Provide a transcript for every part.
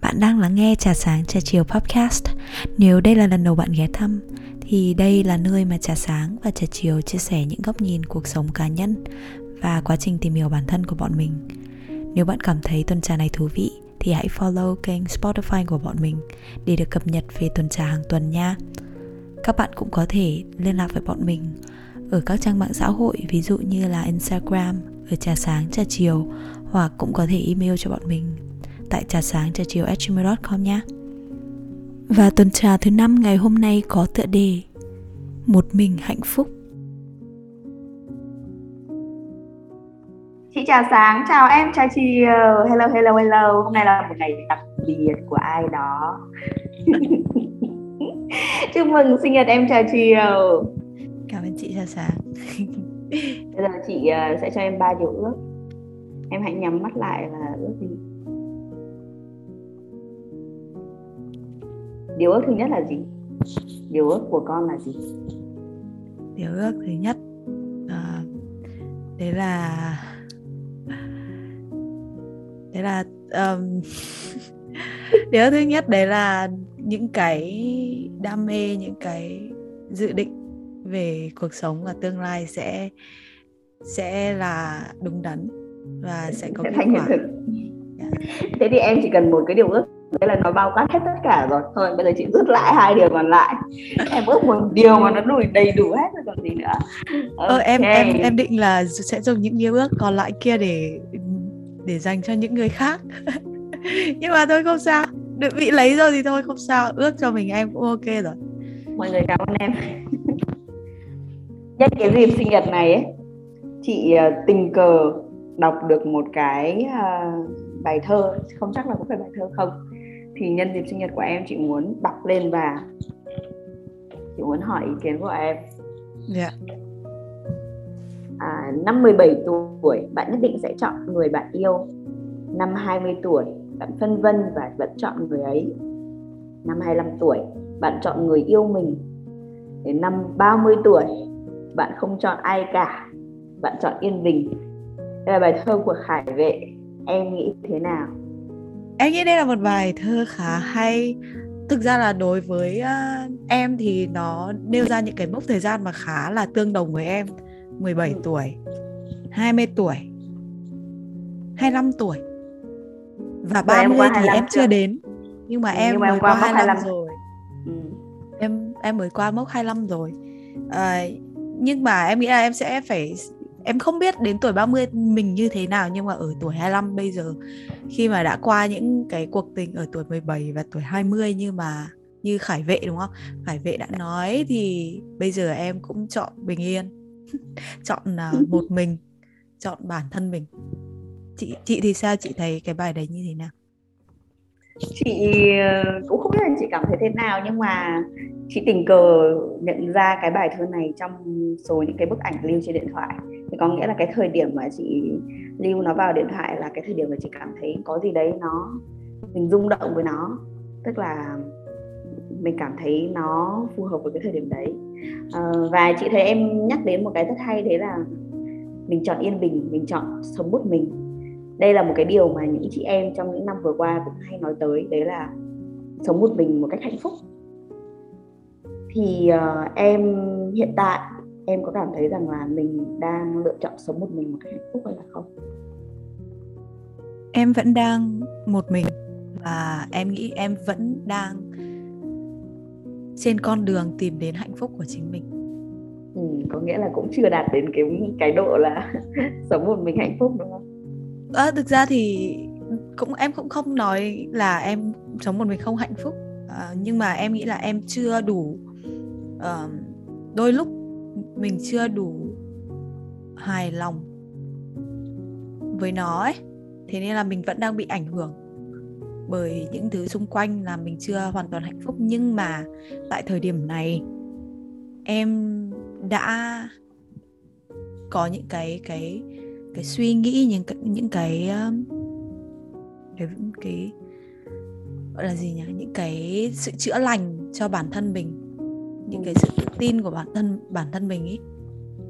Bạn đang lắng nghe Trà Sáng Trà Chiều Podcast. Nếu đây là lần đầu bạn ghé thăm, thì đây là nơi mà Trà Sáng và Trà Chiều chia sẻ những góc nhìn cuộc sống cá nhân và quá trình tìm hiểu bản thân của bọn mình. Nếu bạn cảm thấy tuần trà này thú vị, thì hãy follow kênh Spotify của bọn mình để được cập nhật về tuần trà hàng tuần nha. Các bạn cũng có thể liên lạc với bọn mình ở các trang mạng xã hội ví dụ như là Instagram ở trà sáng trà chiều hoặc cũng có thể email cho bọn mình tại trà sáng trà chiều gmail.com nhé. Và tuần trà thứ năm ngày hôm nay có tựa đề Một mình hạnh phúc. Chị chào sáng, chào em, chào chiều Hello, hello, hello Hôm nay là một ngày đặc biệt của ai đó Chúc mừng sinh nhật em chào chiều Cảm ơn chị chào sáng Bây giờ chị ờ, sẽ cho em ba điều ước Em hãy nhắm mắt lại và ước gì Điều ước thứ nhất là gì? Điều ước của con là gì? Điều ước thứ nhất à, Đấy là Đấy là um, Điều thứ nhất đấy là những cái đam mê, những cái dự định về cuộc sống và tương lai sẽ sẽ là đúng đắn và sẽ có sẽ thành hiện thực. Dạ. Thế thì em chỉ cần một cái điều ước Đấy là nó bao quát hết tất cả rồi. Thôi bây giờ chị rút lại hai điều còn lại. Em ước một điều mà nó đủ đầy đủ hết rồi còn gì nữa. Ờ, em em em định là sẽ dùng những điều ước còn lại kia để để dành cho những người khác. Nhưng mà thôi không sao. Được bị lấy rồi thì thôi không sao. Ước cho mình em cũng ok rồi. mọi người cảm ơn em nhân cái dịp sinh nhật này ấy chị ờ, tình cờ đọc được một cái ờ, bài thơ không chắc là có phải bài thơ không thì nhân dịp sinh nhật của em chị muốn đọc lên và chị muốn hỏi ý kiến của em Dạ. à, năm 17 tuổi bạn nhất định sẽ chọn người bạn yêu năm 20 tuổi bạn phân vân và vẫn chọn người ấy năm 25 tuổi bạn chọn người yêu mình đến năm 30 tuổi bạn không chọn ai cả bạn chọn yên bình đây là bài thơ của Khải Vệ em nghĩ thế nào Em nghĩ đây là một bài thơ khá hay. Thực ra là đối với à, em thì nó nêu ra những cái mốc thời gian mà khá là tương đồng với em. 17 Ừ. tuổi, 20 tuổi, 25 tuổi. Và Và em 30 qua thì 25 em chưa chưa? đến. Nhưng mà Ừ, em nhưng mà em mới qua qua mốc 25 25. rồi. ừ. em em mới qua mốc 25 rồi à, nhưng mà em nghĩ là em sẽ phải em không biết đến tuổi 30 mình như thế nào nhưng mà ở tuổi 25 bây giờ khi mà đã qua những cái cuộc tình ở tuổi 17 và tuổi 20 như mà như Khải Vệ đúng không? Khải Vệ đã nói thì bây giờ em cũng chọn bình yên. chọn là một mình, chọn bản thân mình. Chị chị thì sao? Chị thấy cái bài đấy như thế nào? chị ờ, cũng không biết là chị cảm thấy thế nào, nhưng mà chị tình cờ nhận ra cái bài thơ này trong số những cái bức ảnh lưu trên điện thoại. Thì có nghĩa là cái thời điểm mà chị lưu nó vào điện thoại là cái thời điểm mà chị cảm thấy có gì đấy nó, mình rung động với nó. Tức là mình cảm thấy nó phù hợp với cái thời điểm đấy. Ờ, và chị thấy em nhắc đến một cái rất hay, đấy là mình chọn yên bình, mình chọn sống một mình đây là một cái điều mà những chị em trong những năm vừa qua cũng hay nói tới đấy là sống một mình một cách hạnh phúc. Thì ờ, em hiện tại em có cảm thấy rằng là mình đang lựa chọn sống một mình một cách hạnh phúc hay là không? Em vẫn đang một mình và em nghĩ em vẫn đang trên con đường tìm đến hạnh phúc của chính mình. Ừ, có nghĩa là cũng chưa đạt đến cái cái độ là sống một mình hạnh phúc đúng không à, thực ra thì cũng em cũng không nói là em sống một mình không hạnh phúc. À, nhưng mà em nghĩ là em chưa đủ uh, đôi lúc mình chưa đủ hài lòng với nó ấy. Thế nên là mình vẫn đang bị ảnh hưởng bởi những thứ xung quanh là mình chưa hoàn toàn hạnh phúc. Nhưng mà tại thời điểm này em đã có những cái cái cái suy nghĩ những cái những cái cái cái gọi là gì nhỉ? Những cái sự chữa lành cho bản thân mình những cái sự tự tin của bản thân bản thân mình ý.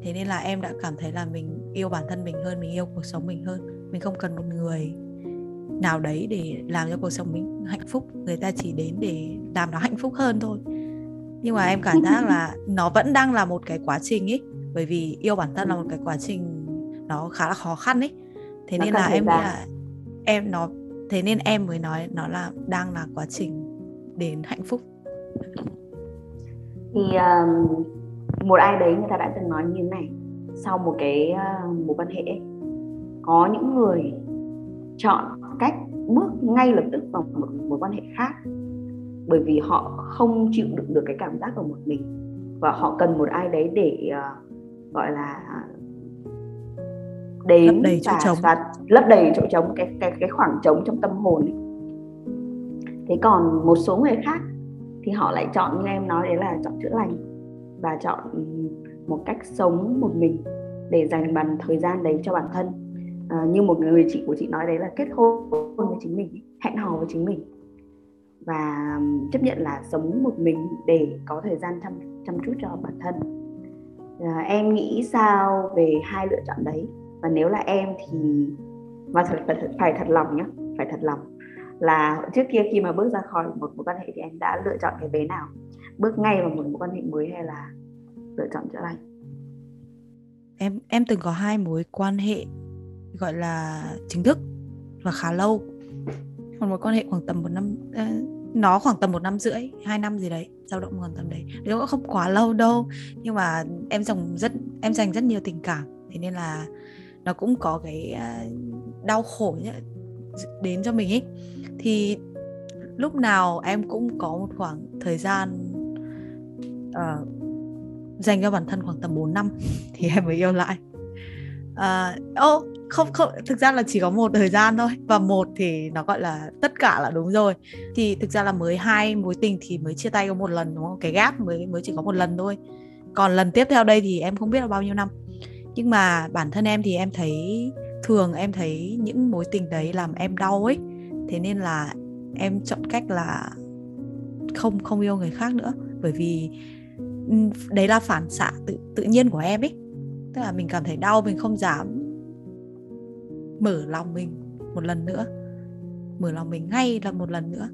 Thế nên là em đã cảm thấy là mình yêu bản thân mình hơn mình yêu cuộc sống mình hơn. Mình không cần một người nào đấy để làm cho cuộc sống mình hạnh phúc. Người ta chỉ đến để làm nó hạnh phúc hơn thôi. Nhưng mà em cảm giác là nó vẫn đang là một cái quá trình ấy bởi vì yêu bản thân là một cái quá trình nó khá là khó khăn ấy. Thế nó nên là em nghĩ là em nó thế nên em mới nói nó là đang là quá trình đến hạnh phúc. Thì um, một ai đấy người ta đã từng nói như thế này sau một cái uh, mối quan hệ có những người chọn cách bước ngay lập tức vào một mối quan hệ khác bởi vì họ không chịu đựng được cái cảm giác của một mình và họ cần một ai đấy để uh, gọi là đến lấp đầy chỗ và, trống. và lấp đầy chỗ trống cái cái cái khoảng trống trong tâm hồn ấy. thế còn một số người khác thì họ lại chọn như em nói đấy là chọn chữa lành và chọn một cách sống một mình để dành bằng thời gian đấy cho bản thân. À, như một người chị của chị nói đấy là kết hôn với chính mình hẹn hò với chính mình và chấp nhận là sống một mình để có thời gian chăm chăm chút cho bản thân. À, em nghĩ sao về hai lựa chọn đấy và nếu là em thì và thật, phải, phải thật lòng nhé phải thật lòng là trước kia khi mà bước ra khỏi một mối quan hệ thì em đã lựa chọn cái vế nào? Bước ngay vào một mối quan hệ mới hay là lựa chọn chữa lành? Em em từng có hai mối quan hệ gọi là chính thức và khá lâu. Một mối quan hệ khoảng tầm một năm nó khoảng tầm một năm rưỡi hai năm gì đấy dao động khoảng tầm đấy. Nó cũng không quá lâu đâu nhưng mà em dành rất em dành rất nhiều tình cảm. Thế nên là nó cũng có cái à, đau khổ đến cho mình ấy. Thì lúc nào em cũng có một khoảng thời gian uh, dành cho bản thân khoảng tầm 4 năm thì em mới yêu lại. Uh, oh, không không thực ra là chỉ có một thời gian thôi và một thì nó gọi là tất cả là đúng rồi. Thì thực ra là mới hai mối tình thì mới chia tay có một lần đúng không? Cái gap mới mới chỉ có một lần thôi. Còn lần tiếp theo đây thì em không biết là bao nhiêu năm nhưng mà bản thân em thì em thấy thường em thấy những mối tình đấy làm em đau ấy. Thế nên là em chọn cách là không không yêu người khác nữa. Bởi vì đấy là phản xạ tự tự nhiên của em ấy. Tức là mình cảm thấy đau, mình không dám mở lòng mình một lần nữa. Mở lòng mình ngay là một lần nữa.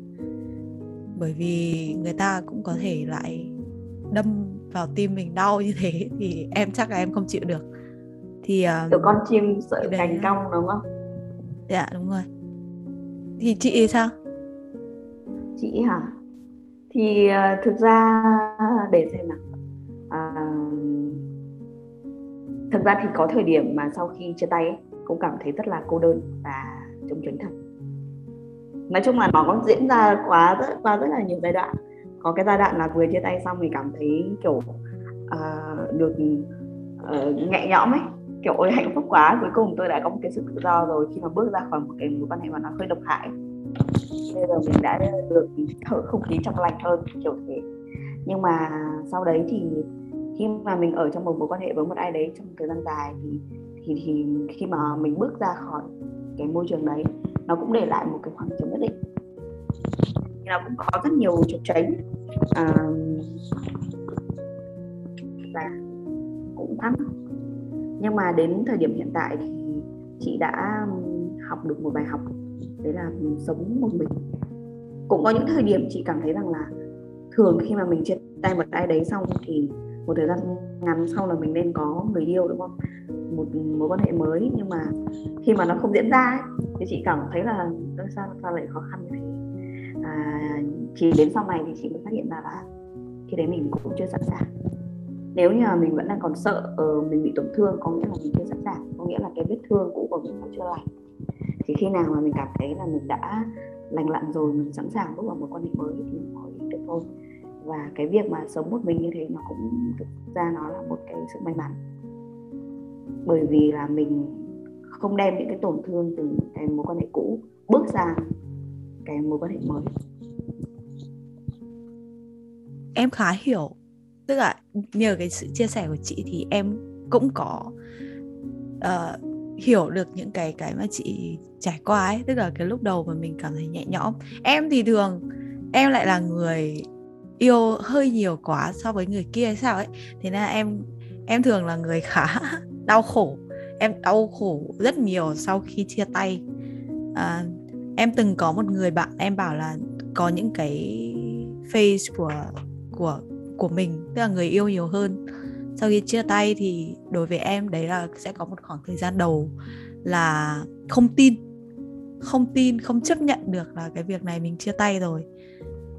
Bởi vì người ta cũng có thể lại đâm vào tim mình đau như thế thì em chắc là em không chịu được thì uh, con chim sợ cành cong đúng không? Dạ đúng rồi. Thì chị thì sao? Chị hả? Thì uh, thực ra để xem nào. Uh, thực ra thì có thời điểm mà sau khi chia tay ấy, cũng cảm thấy rất là cô đơn và trống tránh thật nói chung là nó có diễn ra quá rất qua rất là nhiều giai đoạn. Có cái giai đoạn là vừa chia tay xong thì cảm thấy kiểu uh, được uh, nhẹ nhõm ấy kiểu ôi hạnh phúc quá cuối cùng tôi đã có một cái sự tự do rồi khi mà bước ra khỏi một cái mối quan hệ mà nó hơi độc hại. Bây giờ mình đã được thở không khí trong lành hơn kiểu thế. Nhưng mà sau đấy thì khi mà mình ở trong một mối quan hệ với một ai đấy trong thời gian dài thì thì thì khi mà mình bước ra khỏi cái môi trường đấy nó cũng để lại một cái khoảng trống nhất định. Thì nó cũng có rất nhiều trục tránh à, và cũng thắng nhưng mà đến thời điểm hiện tại thì chị đã học được một bài học. Đấy là sống một mình. Cũng có những thời điểm chị cảm thấy rằng là thường khi mà mình chia tay một ai đấy xong thì một thời gian ngắn sau là mình nên có người yêu đúng không? Một mối quan hệ mới. Nhưng mà khi mà nó không diễn ra ấy, thì chị cảm thấy là sao sao lại khó khăn như thế? À, chỉ đến sau này thì chị mới phát hiện ra là khi đấy mình cũng chưa sẵn sàng nếu như mà mình vẫn đang còn sợ uh, mình bị tổn thương có nghĩa là mình chưa sẵn sàng có nghĩa là cái vết thương cũ của mình nó chưa lành. Thì khi nào mà mình cảm thấy là mình đã lành lặn rồi mình sẵn sàng bước vào một quan hệ mới thì mình hỏi được thôi. Và cái việc mà sống một mình như thế nó cũng thực ra nó là một cái sự may mắn. Bởi vì là mình không đem những cái tổn thương từ cái mối quan hệ cũ bước sang cái mối quan hệ mới. Em khá hiểu nhờ cái sự chia sẻ của chị thì em cũng có uh, hiểu được những cái cái mà chị trải qua ấy. Tức là cái lúc đầu mà mình cảm thấy nhẹ nhõm. Em thì thường em lại là người yêu hơi nhiều quá so với người kia hay sao ấy. Thế nên là em em thường là người khá đau khổ. Em đau khổ rất nhiều sau khi chia tay. À, em từng có một người bạn em bảo là có những cái phase của của của mình, tức là người yêu nhiều hơn. Sau khi chia tay thì đối với em đấy là sẽ có một khoảng thời gian đầu là không tin không tin, không chấp nhận được là cái việc này mình chia tay rồi.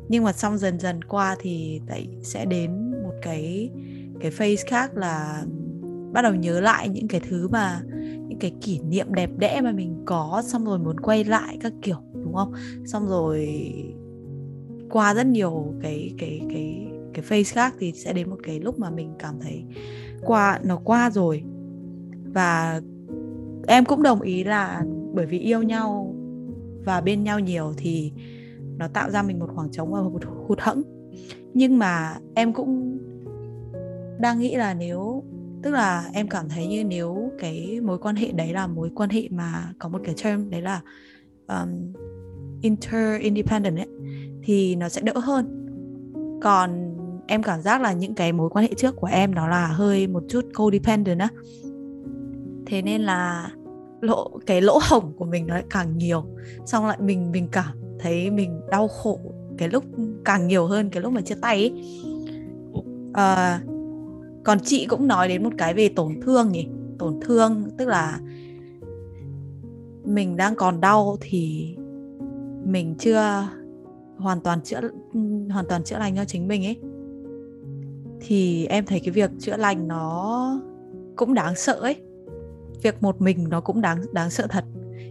Nhưng mà xong dần dần qua thì tại sẽ đến một cái cái phase khác là bắt đầu nhớ lại những cái thứ mà, những cái kỷ niệm đẹp đẽ mà mình có, xong rồi muốn quay lại các kiểu, đúng không? Xong rồi qua rất nhiều cái cái cái cái phase khác thì sẽ đến một cái lúc mà mình cảm thấy qua nó qua rồi. Và em cũng đồng ý là bởi vì yêu nhau và bên nhau nhiều thì nó tạo ra mình một khoảng trống và một hụt hẫng. Nhưng mà em cũng đang nghĩ là nếu tức là em cảm thấy như nếu cái mối quan hệ đấy là mối quan hệ mà có một cái term đấy là um, inter independent ấy thì nó sẽ đỡ hơn. Còn em cảm giác là những cái mối quan hệ trước của em nó là hơi một chút codependent á. Thế nên là lỗ cái lỗ hổng của mình nó lại càng nhiều. Xong lại mình mình cảm thấy mình đau khổ cái lúc càng nhiều hơn cái lúc mà chia tay ấy. À, còn chị cũng nói đến một cái về tổn thương nhỉ. Tổn thương tức là mình đang còn đau thì mình chưa hoàn toàn chữa hoàn toàn chữa lành cho chính mình ấy thì em thấy cái việc chữa lành nó cũng đáng sợ ấy. Việc một mình nó cũng đáng đáng sợ thật.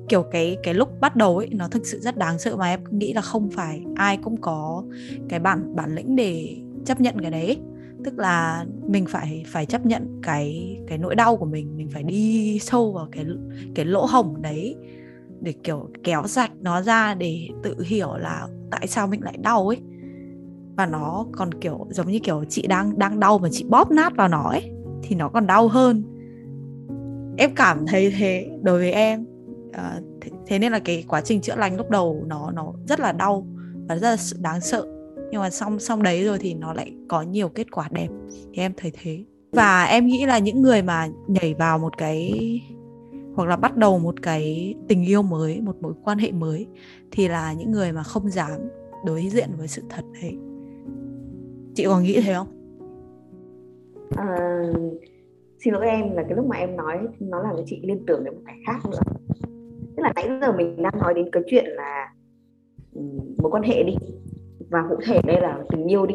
Kiểu cái cái lúc bắt đầu ấy, nó thực sự rất đáng sợ mà em nghĩ là không phải ai cũng có cái bản bản lĩnh để chấp nhận cái đấy. Tức là mình phải phải chấp nhận cái cái nỗi đau của mình mình phải đi sâu vào cái cái lỗ hổng đấy để, kiểu, kéo sạch nó ra để tự hiểu là tại sao mình lại đau ấy và nó còn kiểu giống như kiểu chị đang đang đau mà chị bóp nát vào nó ấy thì nó còn đau hơn. Em cảm thấy thế đối với em. À, thế, thế nên là cái quá trình chữa lành lúc đầu nó nó rất là đau và rất là đáng sợ. Nhưng mà xong xong đấy rồi thì nó lại có nhiều kết quả đẹp. Thì em thấy thế. Và em nghĩ là những người mà nhảy vào một cái hoặc là bắt đầu một cái tình yêu mới một mối quan hệ mới thì là những người mà không dám đối diện với sự thật đấy chị còn nghĩ thế không? À, xin lỗi em là cái lúc mà em nói nó làm cho chị liên tưởng đến một cái khác nữa. Tức là nãy giờ mình đang nói đến cái chuyện là ừ, mối quan hệ đi và cụ thể đây là tình yêu đi.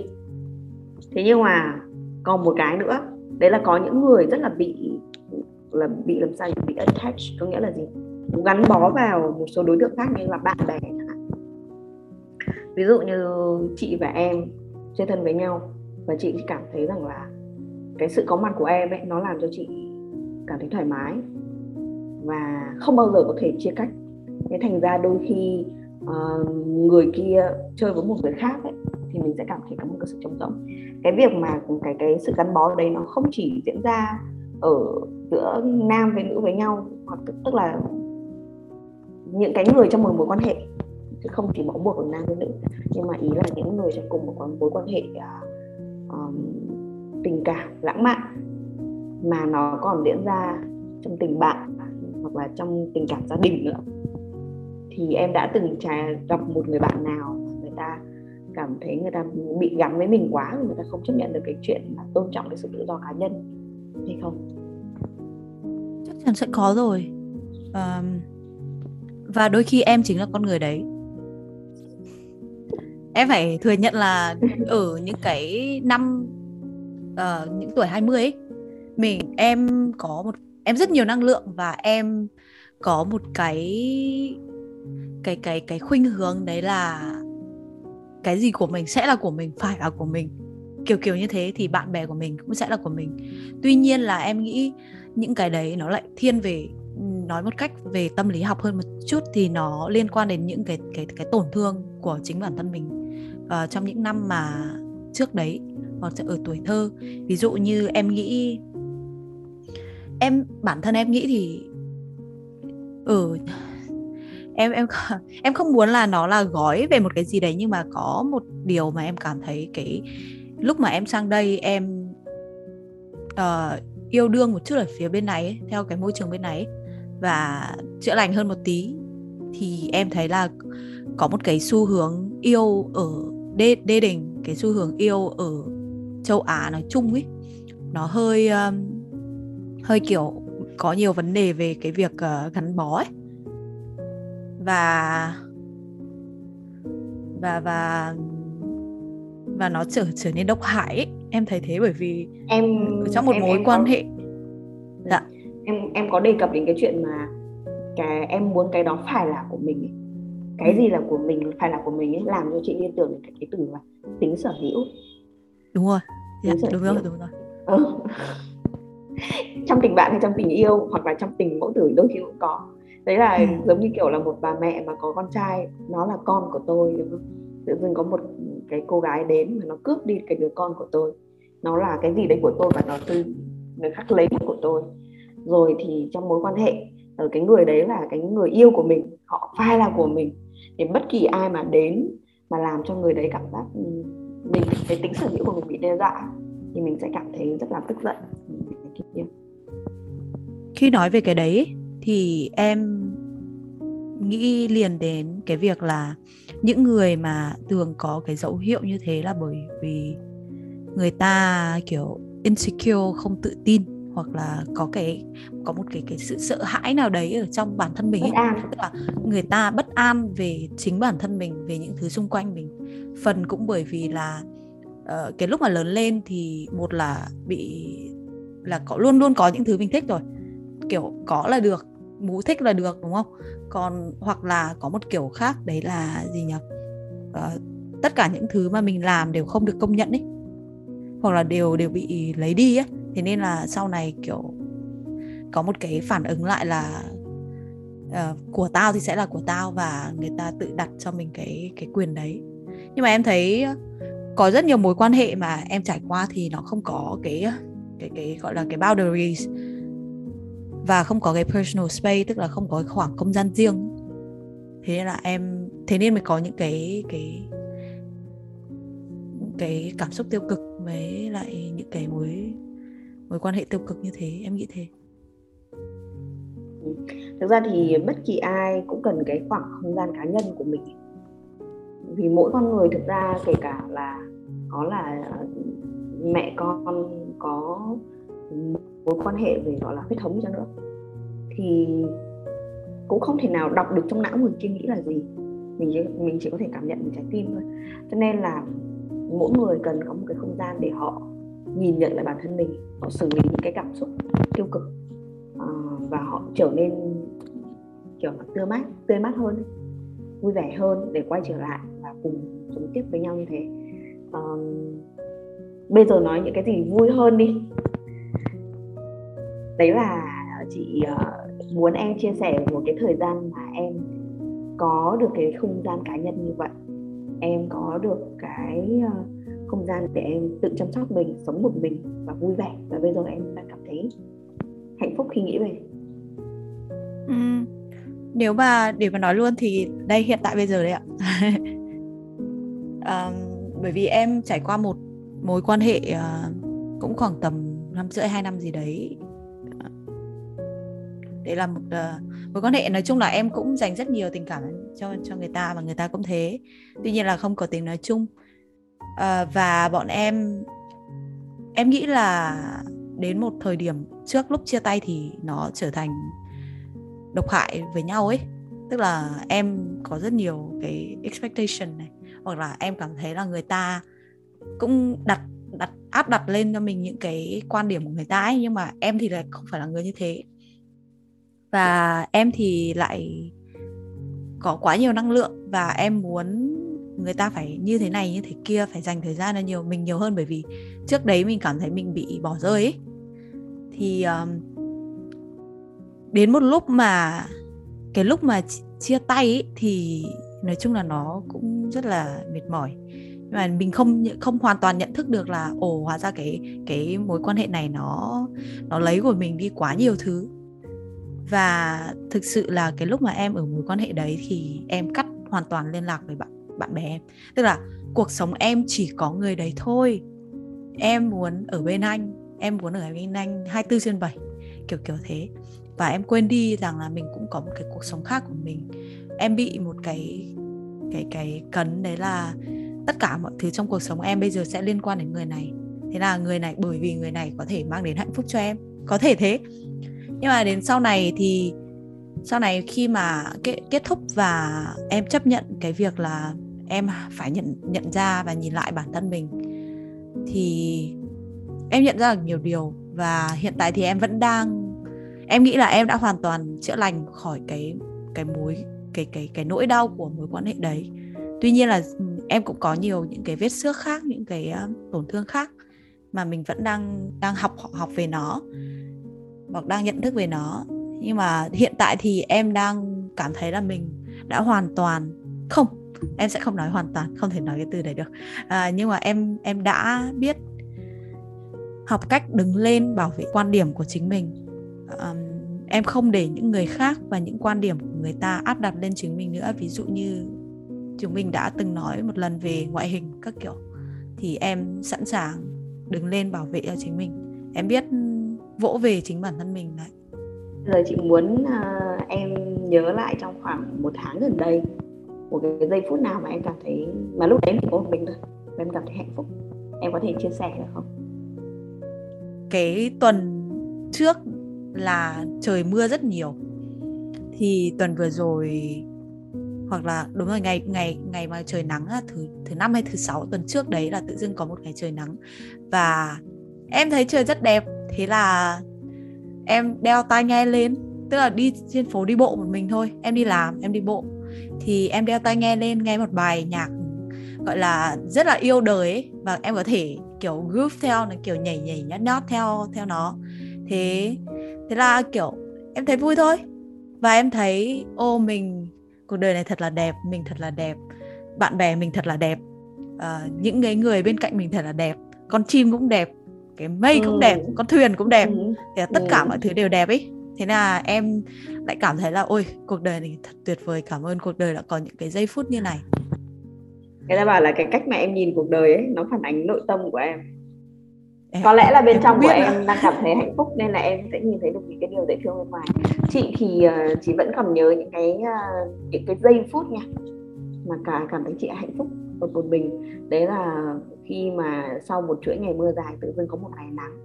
Thế nhưng mà còn một cái nữa đấy là có những người rất là bị là bị làm sao bị attached có nghĩa là gì? Gắn bó vào một số đối tượng khác như là bạn bè ví dụ như chị và em chơi thân với nhau. Và chị cảm thấy rằng là cái sự có mặt của em ấy nó làm cho chị cảm thấy thoải mái. Và không bao giờ có thể chia cách. Thế thành ra đôi khi uh, người kia chơi với một người khác ấy, thì mình sẽ cảm thấy có một cái sự trống rỗng. Cái việc mà cái cái sự gắn bó đấy nó không chỉ diễn ra ở giữa nam với nữ với nhau hoặc tức, tức là những cái người trong một mối quan hệ chứ không chỉ bó buộc ở nam với nữ. Nhưng mà ý là những người trong cùng một mối quan hệ uh, um, tình cảm lãng mạn mà nó còn diễn ra trong tình bạn hoặc là trong tình cảm gia đình nữa. Thì em đã từng trải gặp một người bạn nào người ta cảm thấy người ta bị gắn với mình quá người ta không chấp nhận được cái chuyện là tôn trọng cái sự tự do cá nhân hay không? Chắc chắn sẽ có rồi. Um, và đôi khi em chính là con người đấy em phải thừa nhận là ở những cái năm uh, những tuổi 20 ấy mình em có một em rất nhiều năng lượng và em có một cái cái cái cái khuynh hướng đấy là cái gì của mình sẽ là của mình phải là của mình. Kiểu kiểu như thế thì bạn bè của mình cũng sẽ là của mình. Tuy nhiên là em nghĩ những cái đấy nó lại thiên về nói một cách về tâm lý học hơn một chút thì nó liên quan đến những cái cái cái tổn thương của chính bản thân mình uh, trong những năm mà trước đấy hoặc ở tuổi thơ. Ví dụ như em nghĩ em bản thân em nghĩ thì ở ừ, em em em không muốn là nó là gói về một cái gì đấy nhưng mà có một điều mà em cảm thấy cái lúc mà em sang đây em uh, yêu đương một chút ở phía bên này ấy, theo cái môi trường bên này ấy, và chữa lành hơn một tí thì em thấy là có một cái xu hướng yêu ở đình cái xu hướng yêu ở châu Á nói chung ấy nó hơi um, hơi kiểu có nhiều vấn đề về cái việc uh, gắn bó ấy và và và và nó trở trở nên độc hại ấy. em thấy thế bởi vì em trong một em, mối em quan có... hệ dạ em em có đề cập đến cái chuyện mà cái em muốn cái đó phải là của mình ấy. Cái ừ. gì là của mình phải là của mình ấy làm cho chị liên tưởng đến cái từ là tính sở hữu. Đúng rồi. Dạ, đúng rồi đúng rồi. Ừ. trong tình bạn hay trong tình yêu hoặc là trong tình mẫu tử đôi khi cũng có. Đấy là ừ. giống như kiểu là một bà mẹ mà có con trai nó là con của tôi đúng không? Tự dưng có một cái cô gái đến mà nó cướp đi cái đứa con của tôi. Nó là cái gì đấy của tôi và nó từ người khác lấy của tôi. Rồi thì trong mối quan hệ ở ờ, cái người đấy là cái người yêu của mình họ phải là của mình thì bất kỳ ai mà đến mà làm cho người đấy cảm giác ừ, mình, cái tính sở hữu của mình bị đe dọa, thì mình sẽ cảm thấy rất là tức giận. Khi nói về cái đấy thì em nghĩ liền đến cái việc là những người mà thường có cái dấu hiệu như thế là bởi vì người ta kiểu insecure, không tự tin hoặc là có cái có một cái cái sự sợ hãi nào đấy ở trong bản thân mình ấy. tức là người ta bất an về chính bản thân mình về những thứ xung quanh mình. Phần cũng bởi vì là uh, cái lúc mà lớn lên thì một là bị là có luôn luôn có những thứ mình thích rồi. Kiểu có là được bố thích là được đúng không? Còn hoặc là có một kiểu khác đấy là gì nhỉ? Uh, tất cả những thứ mà mình làm đều không được công nhận ấy. Hoặc là đều đều bị lấy đi ấy thế nên là sau này kiểu có một cái phản ứng lại là uh, của tao thì sẽ là của tao và người ta tự đặt cho mình cái cái quyền đấy. Nhưng mà em thấy có rất nhiều mối quan hệ mà em trải qua thì nó không có cái cái cái gọi là cái boundaries và không có cái personal space tức là không có cái khoảng không gian riêng. Thế nên là em thế nên mới có những cái cái cái cảm xúc tiêu cực với lại những cái mối mối quan hệ tiêu cực như thế em nghĩ thế? Ừ. Thực ra thì bất kỳ ai cũng cần cái khoảng không gian cá nhân của mình. Vì mỗi con người thực ra kể cả là có là ờ, mẹ con có mối quan hệ về gọi là huyết thống cho nữa thì cũng không thể nào đọc được trong não người kia nghĩ là gì. Mình chỉ, mình chỉ có thể cảm nhận bằng trái tim thôi. Cho nên là mỗi người cần có một cái không gian để họ nhìn nhận lại bản thân mình họ xử lý những cái cảm xúc tiêu cực uh, và họ trở nên kiểu là tươi mát tươi mát hơn vui vẻ hơn để quay trở lại và cùng sống tiếp với nhau như thế. Uh, bây giờ nói những cái gì vui hơn đi. Đấy là chị uh, muốn em chia sẻ một cái thời gian mà em có được cái không gian cá nhân như vậy. Em có được cái uh, không gian để em tự chăm sóc mình sống một mình và vui vẻ. Và bây giờ em đang cảm thấy hạnh phúc khi nghĩ về. Ừ. nếu mà để mà nói luôn thì đây hiện tại bây giờ đấy ạ. Um, bởi vì em trải qua một mối quan hệ uh, cũng khoảng tầm năm rưỡi hai năm gì đấy. Đấy là một uh, mối quan hệ. Nói chung là em cũng dành rất nhiều tình cảm cho cho người ta và người ta cũng thế. Tuy nhiên là không có tiếng nói chung. Ờ, và bọn em em nghĩ là đến một thời điểm trước lúc chia tay thì nó trở thành độc hại với nhau ấy. Tức là em có rất nhiều cái expectation này, hoặc là em cảm thấy là người ta cũng đặt đặt, áp đặt lên cho mình những cái quan điểm của người ta ấy, nhưng mà em thì lại không phải là người như thế. Và em thì lại có quá nhiều năng lượng và em muốn người ta phải như thế này như thế kia phải dành thời gian cho nhiều mình nhiều hơn bởi vì trước đấy mình cảm thấy mình bị bỏ rơi ấy. Thì um, đến một lúc mà cái lúc mà chia tay ấy, thì nói chung là nó cũng rất là mệt mỏi. Nhưng mà mình không không hoàn toàn nhận thức được là ồ hóa ra cái cái mối quan hệ này nó nó lấy của mình đi quá nhiều thứ. Và thực sự là cái lúc mà em ở mối quan hệ đấy thì em cắt hoàn toàn liên lạc với bạn bạn bè em. Tức là cuộc sống em chỉ có người đấy thôi. Em muốn ở bên anh, em muốn ở bên anh 24 trên 7 kiểu kiểu thế. Và em quên đi rằng là mình cũng có một cái cuộc sống khác của mình. Em bị một cái cái cái cấn đấy là tất cả mọi thứ trong cuộc sống em bây giờ sẽ liên quan đến người này. Thế là người này, bởi vì người này có thể mang đến hạnh phúc cho em. Có thể thế. Nhưng mà đến sau này thì, sau này khi mà kết kết thúc và em chấp nhận cái việc là em phải nhận nhận ra và nhìn lại bản thân mình. Thì em nhận ra được nhiều điều và hiện tại thì em vẫn đang em nghĩ là em đã hoàn toàn chữa lành khỏi cái cái mối cái cái cái nỗi đau của mối quan hệ đấy. Tuy nhiên là em cũng có nhiều những cái vết xước khác những cái uh, tổn thương khác mà mình vẫn đang đang học học về nó hoặc đang nhận thức về nó. Nhưng mà hiện tại thì em đang cảm thấy là mình đã hoàn toàn không em sẽ không nói hoàn toàn không thể nói cái từ đấy được. À, nhưng mà em em đã biết học cách đứng lên bảo vệ quan điểm của chính mình. Um, em không để những người khác và những quan điểm của người ta áp đặt lên chính mình nữa. Ví dụ như chúng mình đã từng nói một lần về ngoại hình các kiểu thì em sẵn sàng đứng lên bảo vệ cho chính mình. Em biết vỗ về chính bản thân mình lại giờ chị muốn uh, em nhớ lại trong khoảng một tháng gần đây một cái giây phút nào mà em cảm thấy, mà lúc đấy thì có một mình thôi, mà em cảm thấy hạnh phúc. Em có thể chia sẻ được không? Cái tuần trước là trời mưa rất nhiều. Thì tuần vừa rồi, hoặc là đúng rồi, ngày ngày ngày mà trời nắng là thứ thứ năm hay thứ sáu, tuần trước đấy là tự dưng có một ngày trời nắng. Và em thấy trời rất đẹp, thế là em đeo tai nghe lên, tức là đi trên phố đi bộ một mình thôi. Em đi làm, em đi bộ thì em đeo tai nghe lên nghe một bài nhạc gọi là rất là yêu đời ấy và em có thể kiểu groove theo nó kiểu nhảy nhảy nhót nhót theo theo nó thế thế là kiểu em thấy vui thôi và em thấy ô mình cuộc đời này thật là đẹp mình thật là đẹp bạn bè mình thật là đẹp uh, những cái người bên cạnh mình thật là đẹp con chim cũng đẹp cái mây cũng đẹp ừ. con thuyền cũng đẹp ừ. thì tất cả ừ. mọi thứ đều đẹp ấy thế là em lại cảm thấy là ôi cuộc đời này thật tuyệt vời cảm ơn cuộc đời đã có những cái giây phút như này. Người ta bảo là cái cách mà em nhìn cuộc đời ấy nó phản ánh nội tâm của em. Có lẽ là bên trong của em đang cảm thấy hạnh phúc nên là em sẽ nhìn thấy được những cái điều dễ thương bên ngoài. Chị thì uh, chị vẫn còn nhớ những cái uh, những cái giây phút nha mà cả cảm thấy chị hạnh phúc ở một mình. Đấy là khi mà sau một chuỗi ngày mưa dài tự dưng có một ngày nắng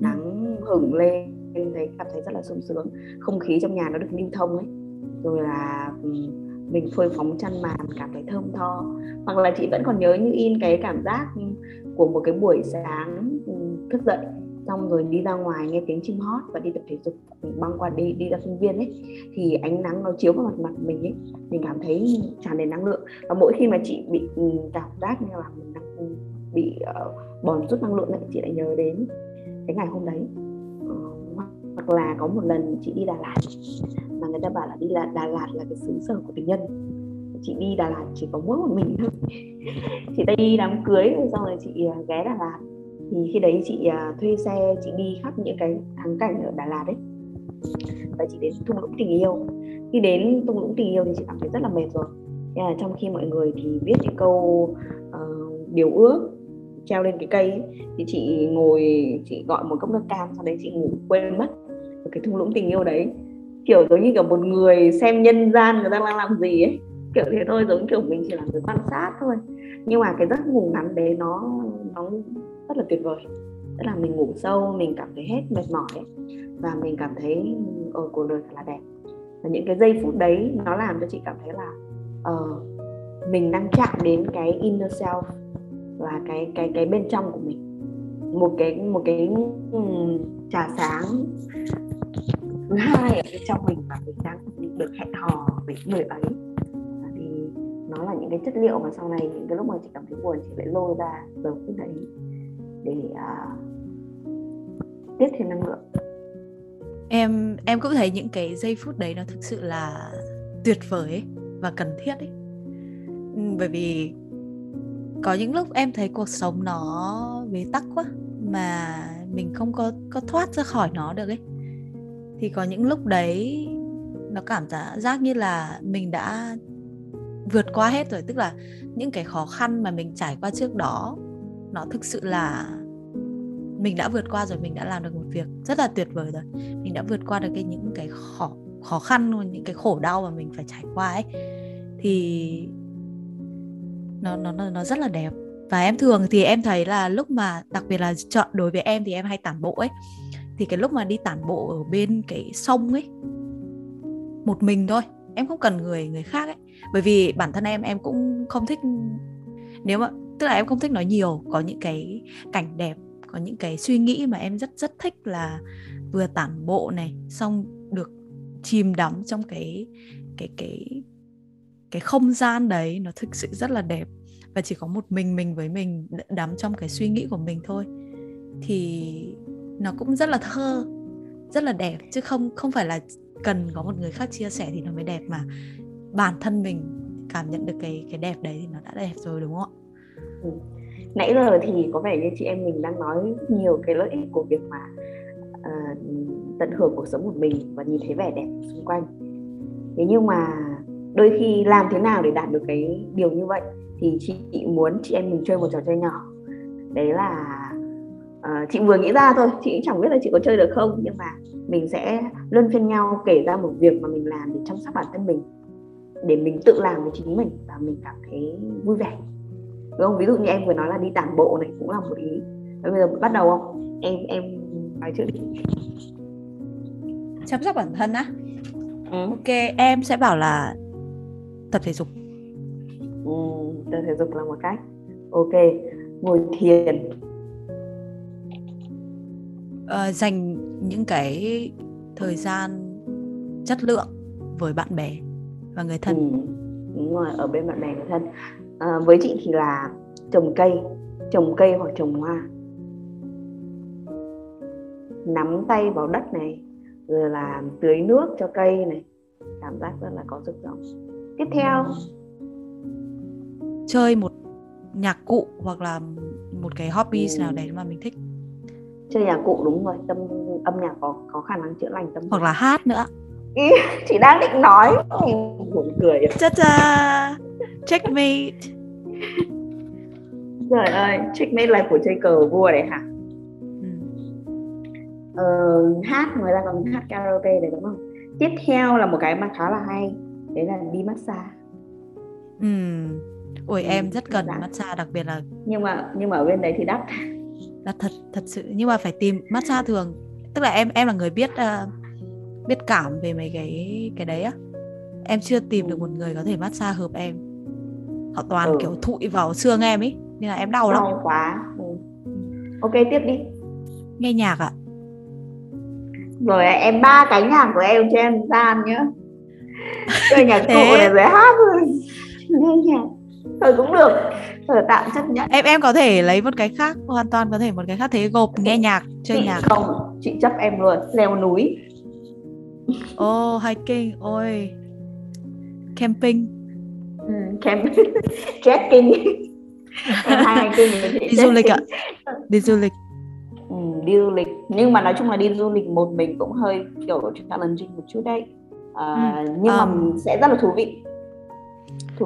nắng hửng lên em thấy cảm thấy rất là sung sướng. Không khí trong nhà nó được lưu thông ấy. Rồi là mình phơi phóng chăn màn cảm thấy thơm tho. Hoặc là chị vẫn còn nhớ như in cái cảm giác của một cái buổi sáng thức dậy xong rồi đi ra ngoài nghe tiếng chim hót và đi tập thể dục băng qua đi đi ra công viên ấy thì ánh nắng nó chiếu vào mặt mặt mình ấy mình cảm thấy tràn đầy năng lượng. Và mỗi khi mà chị bị cảm giác như là mình đang bị uh, bòn rút năng lượng ấy chị lại nhớ đến cái ngày hôm đấy hoặc là có một lần chị đi Đà Lạt mà người ta bảo là đi là Đà Lạt là cái xứ sở của tình nhân. Chị đi Đà Lạt chỉ có mỗi một mình thôi. Chị đi đám cưới xong rồi chị à, ghé Đà Lạt. Thì khi đấy chị à, thuê xe chị đi khắp những cái thắng cảnh ở Đà Lạt đấy và chị đến thung lũng tình yêu. Khi đến thung lũng tình yêu thì chị cảm thấy rất là mệt rồi. Là trong khi mọi người thì viết những câu uh, điều ước treo lên cái cây ấy, thì chị ngồi chị gọi một cốc nước cam sau đấy chị ngủ quên mất cái thung lũng tình yêu đấy. Kiểu giống như kiểu một người xem nhân gian người ta đang làm gì ấy. Kiểu thế thôi giống kiểu mình chỉ là người quan sát thôi. Nhưng mà cái giấc ngủ ngắn đấy nó nó rất là tuyệt vời. Tức là mình ngủ sâu mình cảm thấy hết mệt mỏi ấy. và mình cảm thấy ở cuộc đời thật là đẹp. Và những cái giây phút đấy nó làm cho chị cảm thấy là uh, mình đang chạm đến cái inner self và cái cái cái bên trong của mình. Một cái một cái um, trà sáng thứ hai ở bên trong mình mà mình đang được hẹn hò với người ấy. Thì nó là những cái chất liệu mà sau này những cái lúc mà chị cảm thấy buồn chị lại lôi ra giờ phút đấy để uh, tiếp thêm năng lượng. Em em cũng thấy những cái giây phút đấy nó thực sự là tuyệt vời ấy, và cần thiết ấy. Ừ, bởi vì có những lúc em thấy cuộc sống nó bế tắc quá mà mình không có có thoát ra khỏi nó được ấy thì có những lúc đấy nó cảm giác như là mình đã vượt qua hết rồi. Tức là những cái khó khăn mà mình trải qua trước đó, nó thực sự là mình đã vượt qua rồi, mình đã làm được một việc rất là tuyệt vời rồi. Mình đã vượt qua được cái những cái khó khó khăn những cái khổ đau mà mình phải trải qua ấy. Thì nó nó nó rất là đẹp. Và em thường thì em thấy là lúc mà, đặc biệt là chọn, đối với em thì em hay tản bộ ấy thì cái lúc mà đi tản bộ ở bên cái sông ấy, một mình thôi, em không cần người người khác ấy. Bởi vì bản thân em em cũng không thích, nếu mà, tức là em không thích nói nhiều, có những cái cảnh đẹp, có những cái suy nghĩ mà em rất rất thích là vừa tản bộ này, xong được chìm đắm trong cái cái cái cái không gian đấy, nó thực sự rất là đẹp. Và chỉ có một mình mình với mình đắm trong cái suy nghĩ của mình thôi. Thì nó cũng rất là thơ rất là đẹp chứ không không phải là cần có một người khác chia sẻ thì nó mới đẹp mà bản thân mình cảm nhận được cái cái đẹp đấy thì nó đã đẹp rồi đúng không ạ? Ừ. Nãy giờ thì có vẻ như chị em mình đang nói nhiều cái lợi ích của việc mà uh, tận hưởng cuộc sống của mình và nhìn thấy vẻ đẹp xung quanh. Thế nhưng mà đôi khi làm thế nào để đạt được cái điều như vậy thì chị muốn chị em mình chơi một trò chơi nhỏ. Đấy là uh, chị vừa nghĩ ra thôi, chị cũng chẳng biết là chị có chơi được không nhưng mà mình sẽ luân phiên nhau kể ra một việc mà mình làm để chăm sóc bản thân mình để mình tự làm với chính mình và mình cảm thấy vui vẻ. Đúng không? Ví dụ như em vừa nói là đi tản bộ này cũng là một ý. Bây giờ bắt đầu không? Em em nói trước đi. Chăm sóc bản thân á? Ừ. ok em sẽ bảo là tập thể dục. Ừ, tập thể dục là một cách. Ok ngồi thiền uh, dành những cái thời gian chất lượng với bạn bè và người thân. Ừ, đúng rồi ở bên bạn bè người thân. À, với chị thì là trồng cây trồng cây hoặc trồng hoa. Nắm tay vào đất này rồi là tưới nước cho cây này cảm giác rất là có sức sống. Tiếp theo. Chơi một nhạc cụ hoặc là một cái hobby ừ. nào đấy mà mình thích chơi nhạc cụ đúng rồi tâm âm nhạc có có khả năng chữa lành tâm hoặc là hát nữa. Chị đang định nói. Buồn cười cha cha checkmate trời ơi checkmate là của chơi cờ vua đấy hả? Ừ. ờ, hát người ta còn hát karaoke đấy đúng không? Tiếp theo là một cái mà khá là hay đấy là đi massage ừ. Ôi ừ, em rất cần massage đặc biệt là nhưng mà nhưng mà ở bên đấy thì đắt đắt thật thật sự nhưng mà phải tìm massage thường. Tức là em em là người biết uh, biết cảm về mấy cái cái đấy á. Em chưa tìm được một người có thể massage hợp em. Họ toàn ừ. kiểu thụi vào xương em ấy nên là em đau, đau lắm quá. Ừ. ok tiếp đi. Nghe nhạc ạ. Rồi em ba cái nhạc của em cho em gian nhá. Chơi nhạc cụ này rồi hát nghe nhạc thôi cũng được. Thôi tạm chấp nhận. Em em có thể lấy một cái khác hoàn toàn có thể một cái khác. Thế gộp nghe nhạc chơi chị nhạc. không chị chấp em luôn. Leo núi. Oh hiking ôi. Camping. Ừ, camping. Trekking. Đi du lịch ạ. đi du lịch. Ừ, đi du lịch. Nhưng mà nói chung là đi du lịch một mình cũng hơi kiểu challenging một chút đấy. À, ừ. nhưng mà um, sẽ rất là thú vị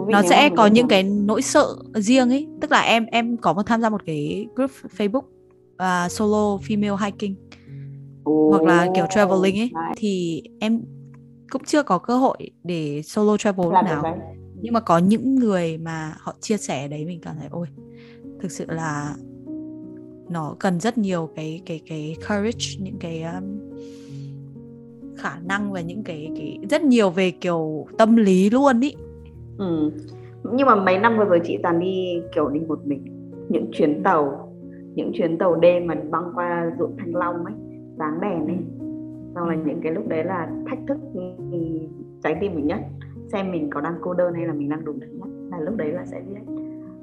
nó sẽ có những cái nỗi sợ riêng ấy. Tức là em em có một tham gia một cái group Facebook uh, solo female hiking hoặc là kiểu traveling ấy. thì em cũng chưa có cơ hội để solo travel lúc nào. nhưng mà có những người mà họ chia sẻ đấy mình cảm thấy ôi thực sự là nó cần rất nhiều cái cái cái courage những cái um, khả năng và những cái cái rất nhiều về kiểu tâm lý luôn ý ừ. nhưng mà mấy năm vừa rồi chị toàn đi kiểu đi một mình những chuyến tàu những chuyến tàu đêm mà băng qua ruộng thanh long ấy dáng đèn ấy xong là những cái lúc đấy là thách thức trái tim mình nhất xem mình có đang cô đơn hay là mình đang đúng nhất là lúc đấy là sẽ biết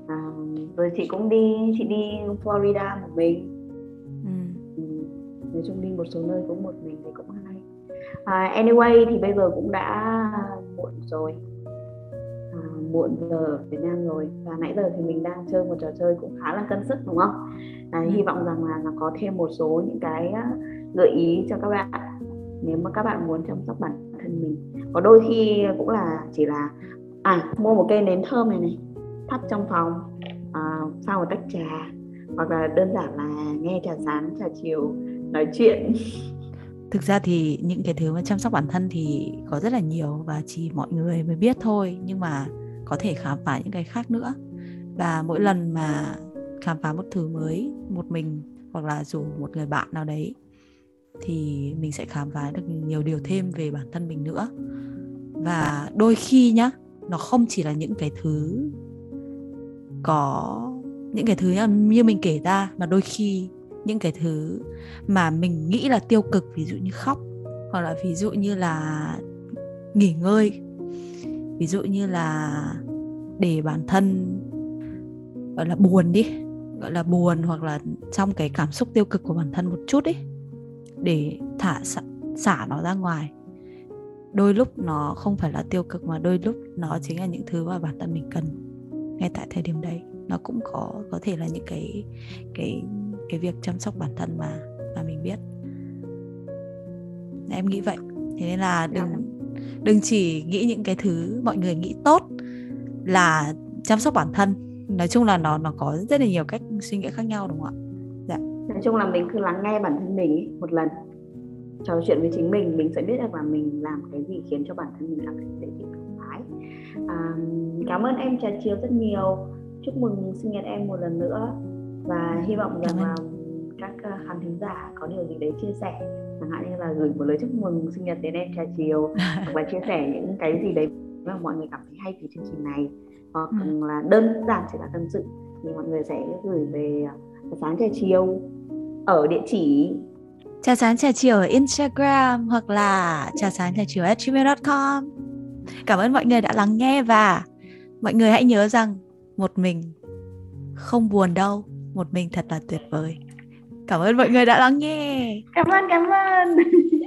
à, rồi chị cũng đi chị đi Florida một mình ừ. ừ. nói chung đi một số nơi cũng một mình thì cũng hay à, anyway thì bây giờ cũng đã muộn rồi muộn giờ Việt Nam rồi. Và nãy giờ thì mình đang chơi một trò chơi cũng khá là cân sức đúng không? À, hy vọng rằng là nó có thêm một số những cái gợi ý cho các bạn. Nếu mà các bạn muốn chăm sóc bản thân mình. Có đôi khi cũng là chỉ là à mua một cây nến thơm này này thắp trong phòng à, pha một tách trà hoặc là đơn giản là nghe trà sáng trà chiều nói chuyện. Thực ra thì những cái thứ mà chăm sóc bản thân thì có rất là nhiều và chỉ mọi người mới biết thôi. Nhưng mà có thể khám phá những cái khác nữa. Và mỗi lần mà khám phá một thứ mới, một mình hoặc là dù một người bạn nào đấy, thì mình sẽ khám phá được nhiều điều thêm về bản thân mình nữa. Và đôi khi nhá, nó không chỉ là những cái thứ có, những cái thứ như mình kể ra, mà đôi khi những cái thứ mà mình nghĩ là tiêu cực, ví dụ như khóc, hoặc là ví dụ như là nghỉ ngơi ví dụ như là để bản thân gọi là buồn đi gọi là buồn hoặc là trong cái cảm xúc tiêu cực của bản thân một chút ấy để thả xả, xả nó ra ngoài. Đôi lúc nó không phải là tiêu cực mà đôi lúc nó chính là những thứ mà bản thân mình cần ngay tại thời điểm đấy. Nó cũng có có thể là những cái cái cái việc chăm sóc bản thân mà mà mình biết. Em nghĩ vậy. Thế nên là đừng dạ đừng chỉ nghĩ những cái thứ mọi người nghĩ tốt là chăm sóc bản thân. Nói chung là nó nó có rất là nhiều cách suy nghĩ khác nhau đúng không ạ? Dạ. Nói chung là mình cứ lắng nghe bản thân mình ý, một lần. Trò chuyện với chính mình mình sẽ biết được là mình làm cái gì khiến cho bản thân mình cảm thấy dễ chịu thoải mái. À, cảm ơn em trà chiều rất nhiều. Chúc mừng sinh nhật em một lần nữa. Và hy vọng rằng là các ờ, khán thính giả có điều gì đấy chia sẻ chẳng hạn như là gửi một lời chúc mừng sinh nhật đến em trà chiều hoặc là chia sẻ những cái gì đấy mà mọi người cảm thấy hay từ chương trình này. Hoặc ừ. là đơn giản chỉ là tâm sự thì mọi người sẽ gửi về trà sáng trà chiều ở địa chỉ trà sáng trà chiều ở Instagram hoặc là trà sáng trà chiều gmail.com cảm ơn mọi người đã lắng nghe và mọi người hãy nhớ rằng một mình không buồn đâu một mình thật là tuyệt vời cảm ơn mọi người đã lắng nghe. Cảm ơn cảm ơn.